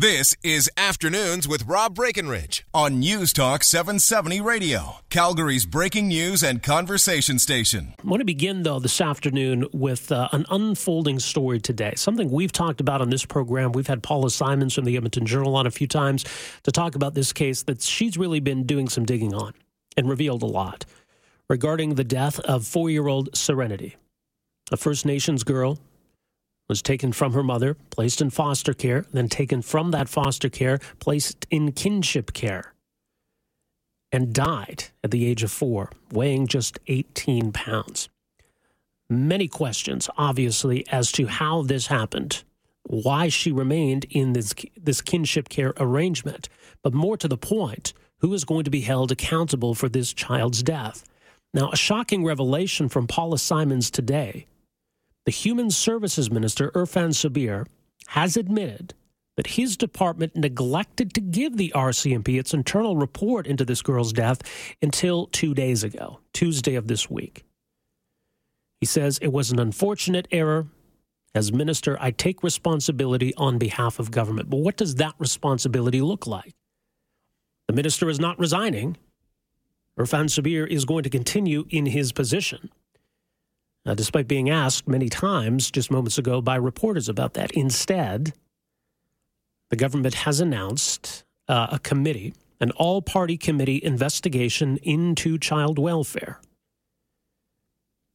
This is Afternoons with Rob Breckenridge on News Talk 770 Radio, Calgary's breaking news and conversation station. I want to begin, though, this afternoon with uh, an unfolding story today. Something we've talked about on this program. We've had Paula Simons from the Edmonton Journal on a few times to talk about this case that she's really been doing some digging on and revealed a lot regarding the death of four year old Serenity, a First Nations girl was taken from her mother, placed in foster care, then taken from that foster care, placed in kinship care, and died at the age of four, weighing just 18 pounds. Many questions, obviously, as to how this happened, why she remained in this, this kinship care arrangement, but more to the point, who is going to be held accountable for this child's death? Now, a shocking revelation from Paula Simons today the Human Services Minister, Irfan Sabir, has admitted that his department neglected to give the RCMP its internal report into this girl's death until two days ago, Tuesday of this week. He says it was an unfortunate error. As minister, I take responsibility on behalf of government. But what does that responsibility look like? The minister is not resigning. Irfan Sabir is going to continue in his position uh, despite being asked many times just moments ago by reporters about that. Instead, the government has announced uh, a committee, an all party committee investigation into child welfare.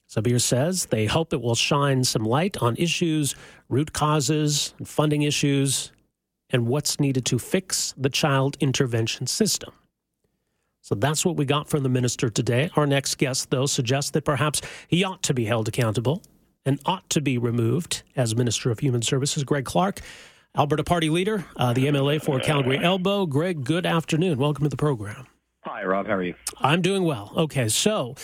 Sabir says they hope it will shine some light on issues, root causes, and funding issues, and what's needed to fix the child intervention system. So that's what we got from the minister today. Our next guest, though, suggests that perhaps he ought to be held accountable and ought to be removed as Minister of Human Services. Greg Clark, Alberta Party leader, uh, the MLA for Calgary Elbow. Greg, good afternoon. Welcome to the program. Hi, Rob. How are you? I'm doing well. Okay, so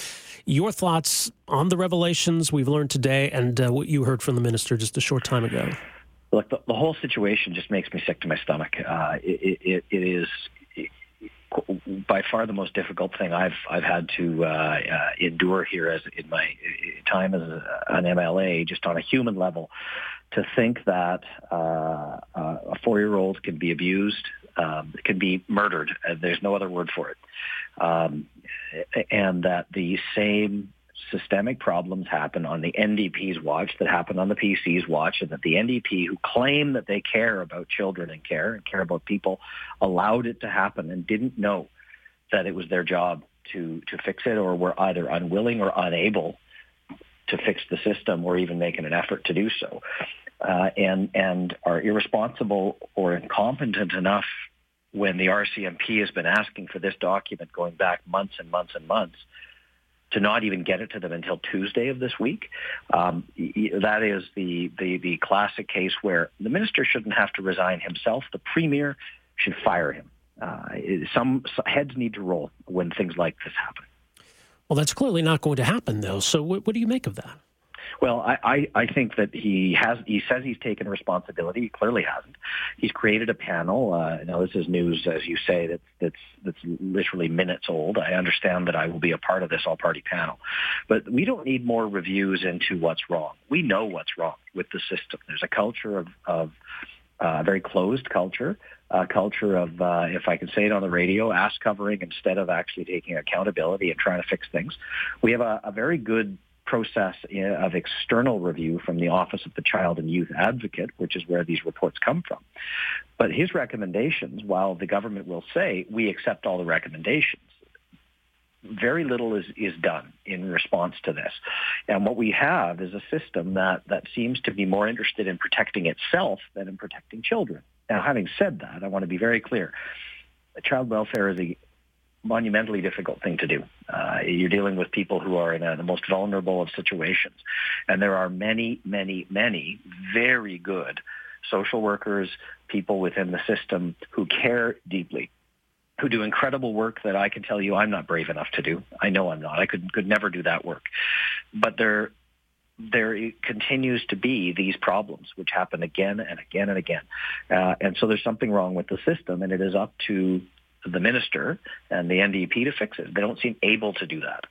your thoughts on the revelations we've learned today and uh, what you heard from the minister just a short time ago. Look, the, the whole situation just makes me sick to my stomach. Uh, it, it, it is by far the most difficult thing I've I've had to uh, uh, endure here as in my uh, time as an MLA, just on a human level, to think that uh, a four-year-old can be abused, um, can be murdered. there's no other word for it, um, and that the same systemic problems happen on the NDP's watch that happen on the PC's watch and that the NDP who claim that they care about children and care and care about people allowed it to happen and didn't know that it was their job to, to fix it or were either unwilling or unable to fix the system or even making an effort to do so. Uh, and, and are irresponsible or incompetent enough when the RCMP has been asking for this document going back months and months and months to not even get it to them until Tuesday of this week. Um, that is the, the, the classic case where the minister shouldn't have to resign himself. The premier should fire him. Uh, some, heads need to roll when things like this happen. Well, that's clearly not going to happen, though. So, what, what do you make of that? Well, I, I, I think that he has. He says he's taken responsibility. He clearly hasn't. He's created a panel. Uh, now, this is news, as you say, that, that's that's literally minutes old. I understand that I will be a part of this all-party panel, but we don't need more reviews into what's wrong. We know what's wrong with the system. There's a culture of of uh, a very closed culture, a culture of, uh, if I can say it on the radio, ass covering instead of actually taking accountability and trying to fix things. We have a, a very good process of external review from the Office of the Child and Youth Advocate, which is where these reports come from. But his recommendations, while the government will say, we accept all the recommendations, very little is, is done in response to this. And what we have is a system that, that seems to be more interested in protecting itself than in protecting children. Now, having said that, I want to be very clear. Child welfare is a monumentally difficult thing to do. Uh, you're dealing with people who are in a, the most vulnerable of situations. And there are many, many, many very good social workers, people within the system who care deeply, who do incredible work that I can tell you I'm not brave enough to do. I know I'm not. I could, could never do that work. But there, there continues to be these problems which happen again and again and again. Uh, and so there's something wrong with the system and it is up to the minister and the NDP to fix it. They don't seem able to do that.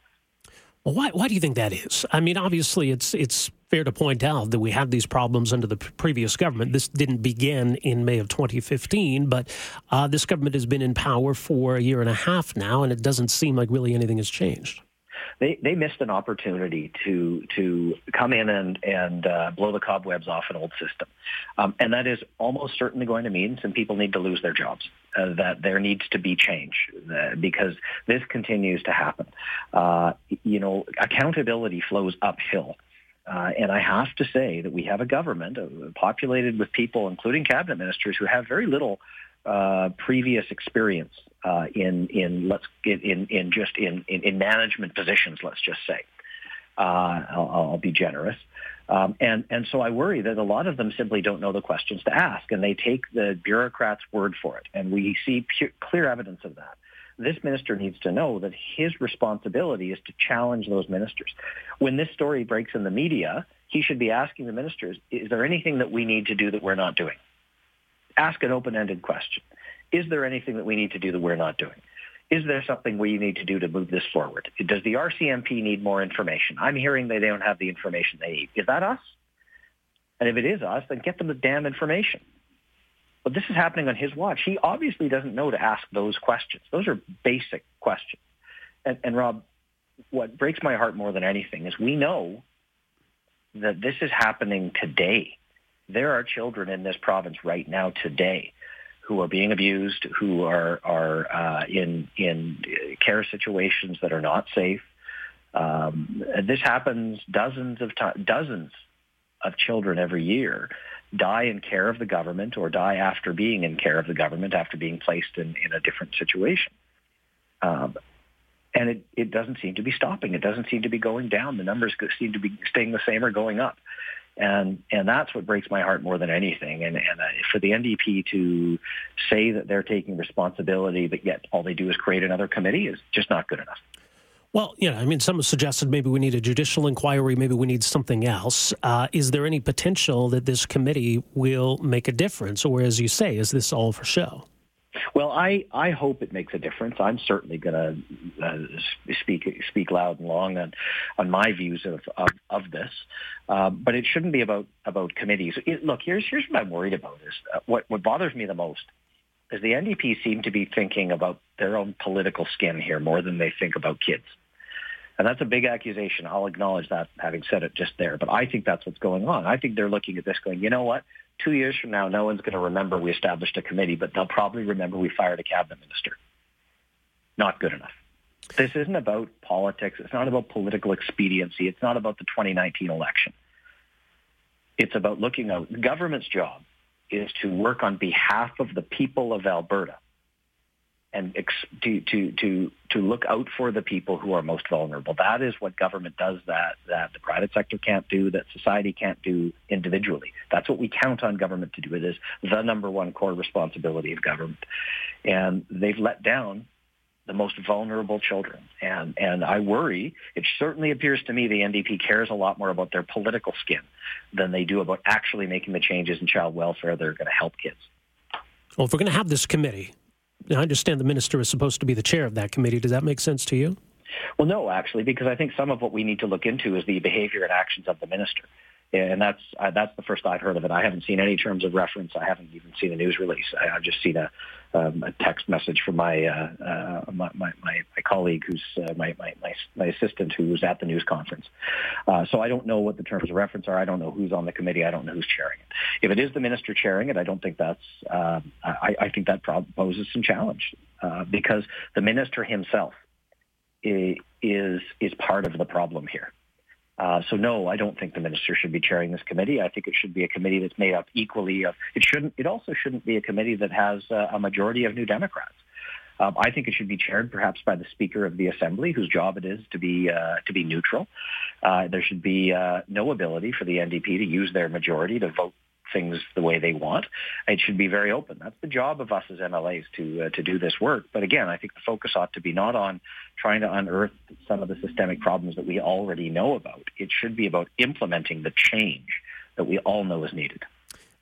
Well, why, why do you think that is? I mean, obviously, it's it's fair to point out that we had these problems under the previous government. This didn't begin in May of 2015, but uh, this government has been in power for a year and a half now, and it doesn't seem like really anything has changed they they missed an opportunity to to come in and and uh, blow the cobwebs off an old system, um, and that is almost certainly going to mean some people need to lose their jobs. Uh, that there needs to be change uh, because this continues to happen. Uh, you know, accountability flows uphill. Uh, and I have to say that we have a government uh, populated with people, including cabinet ministers, who have very little uh, previous experience uh, in in let's in in just in, in, in management positions. Let's just say. Uh, I'll, I'll, be generous. Um, and, and so I worry that a lot of them simply don't know the questions to ask, and they take the bureaucrat's word for it. And we see clear evidence of that. This minister needs to know that his responsibility is to challenge those ministers. When this story breaks in the media, he should be asking the ministers, is there anything that we need to do that we're not doing? Ask an open-ended question. Is there anything that we need to do that we're not doing? Is there something we need to do to move this forward? Does the RCMP need more information? I'm hearing they don't have the information they need. Is that us? And if it is us, then get them the damn information. But this is happening on his watch. He obviously doesn't know to ask those questions. Those are basic questions. And, and Rob, what breaks my heart more than anything is we know that this is happening today. There are children in this province right now today who are being abused, who are are uh, in in care situations that are not safe. Um, this happens dozens of times, dozens of children every year die in care of the government or die after being in care of the government after being placed in, in a different situation. Um, and it, it doesn't seem to be stopping. It doesn't seem to be going down. The numbers seem to be staying the same or going up. And, and that's what breaks my heart more than anything. And, and uh, for the NDP to say that they're taking responsibility, but yet all they do is create another committee is just not good enough. Well, yeah, I mean, some have suggested maybe we need a judicial inquiry, maybe we need something else. Uh, is there any potential that this committee will make a difference, or as you say, is this all for show? Well, I, I hope it makes a difference. I'm certainly going to uh, speak speak loud and long on on my views of of, of this, um, but it shouldn't be about about committees. It, look, here's here's what I'm worried about is uh, what what bothers me the most is the NDP seem to be thinking about their own political skin here more than they think about kids. And that's a big accusation. I'll acknowledge that having said it just there. But I think that's what's going on. I think they're looking at this going, you know what? two years from now, no one's going to remember we established a committee, but they'll probably remember we fired a cabinet minister. Not good enough. This isn't about politics. It's not about political expediency. It's not about the 2019 election. It's about looking out. The government's job is to work on behalf of the people of Alberta and ex- to, to, to, to look out for the people who are most vulnerable. That is what government does that, that the private sector can't do, that society can't do individually. That's what we count on government to do. It is the number one core responsibility of government. And they've let down the most vulnerable children. And, and I worry, it certainly appears to me the NDP cares a lot more about their political skin than they do about actually making the changes in child welfare that are going to help kids. Well, if we're going to have this committee, I understand the minister is supposed to be the chair of that committee. Does that make sense to you? Well, no, actually, because I think some of what we need to look into is the behavior and actions of the minister. And that's uh, that's the first I've heard of it. I haven't seen any terms of reference. I haven't even seen a news release. I, have just seen a, um, a text message from my, uh, uh, my, my, my, colleague, who's uh, my, my, my, my assistant, who was at the news conference. Uh, so I don't know what the terms of reference are. I don't know who's on the committee. I don't know who's chairing it. If it is the minister chairing it, I don't think that's. Uh, I, I think that poses some challenge uh, because the minister himself is is part of the problem here. Uh, so no, I don't think the minister should be chairing this committee. I think it should be a committee that's made up equally of. It shouldn't. It also shouldn't be a committee that has uh, a majority of New Democrats. Um, I think it should be chaired perhaps by the Speaker of the Assembly, whose job it is to be uh, to be neutral. Uh, there should be uh, no ability for the NDP to use their majority to vote things the way they want. It should be very open. That's the job of us as MLAs to uh, to do this work. But again, I think the focus ought to be not on trying to unearth some of the systemic problems that we already know about. It should be about implementing the change that we all know is needed.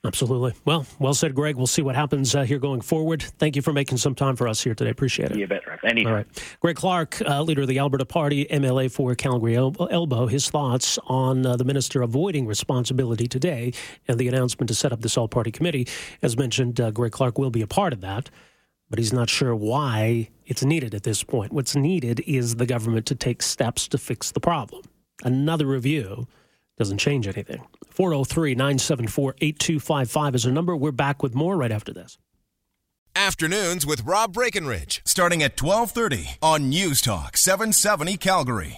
Absolutely. Well, well said, Greg. We'll see what happens uh, here going forward. Thank you for making some time for us here today. Appreciate it. You bet. Anytime. All right. Greg Clark, uh, leader of the Alberta Party, MLA for Calgary Elbow, his thoughts on uh, the minister avoiding responsibility today and the announcement to set up this all party committee. As mentioned, uh, Greg Clark will be a part of that, but he's not sure why it's needed at this point. What's needed is the government to take steps to fix the problem. Another review doesn't change anything. 403 974 8255 is our number. We're back with more right after this. Afternoons with Rob Breckenridge, starting at 1230 on News Talk 770 Calgary.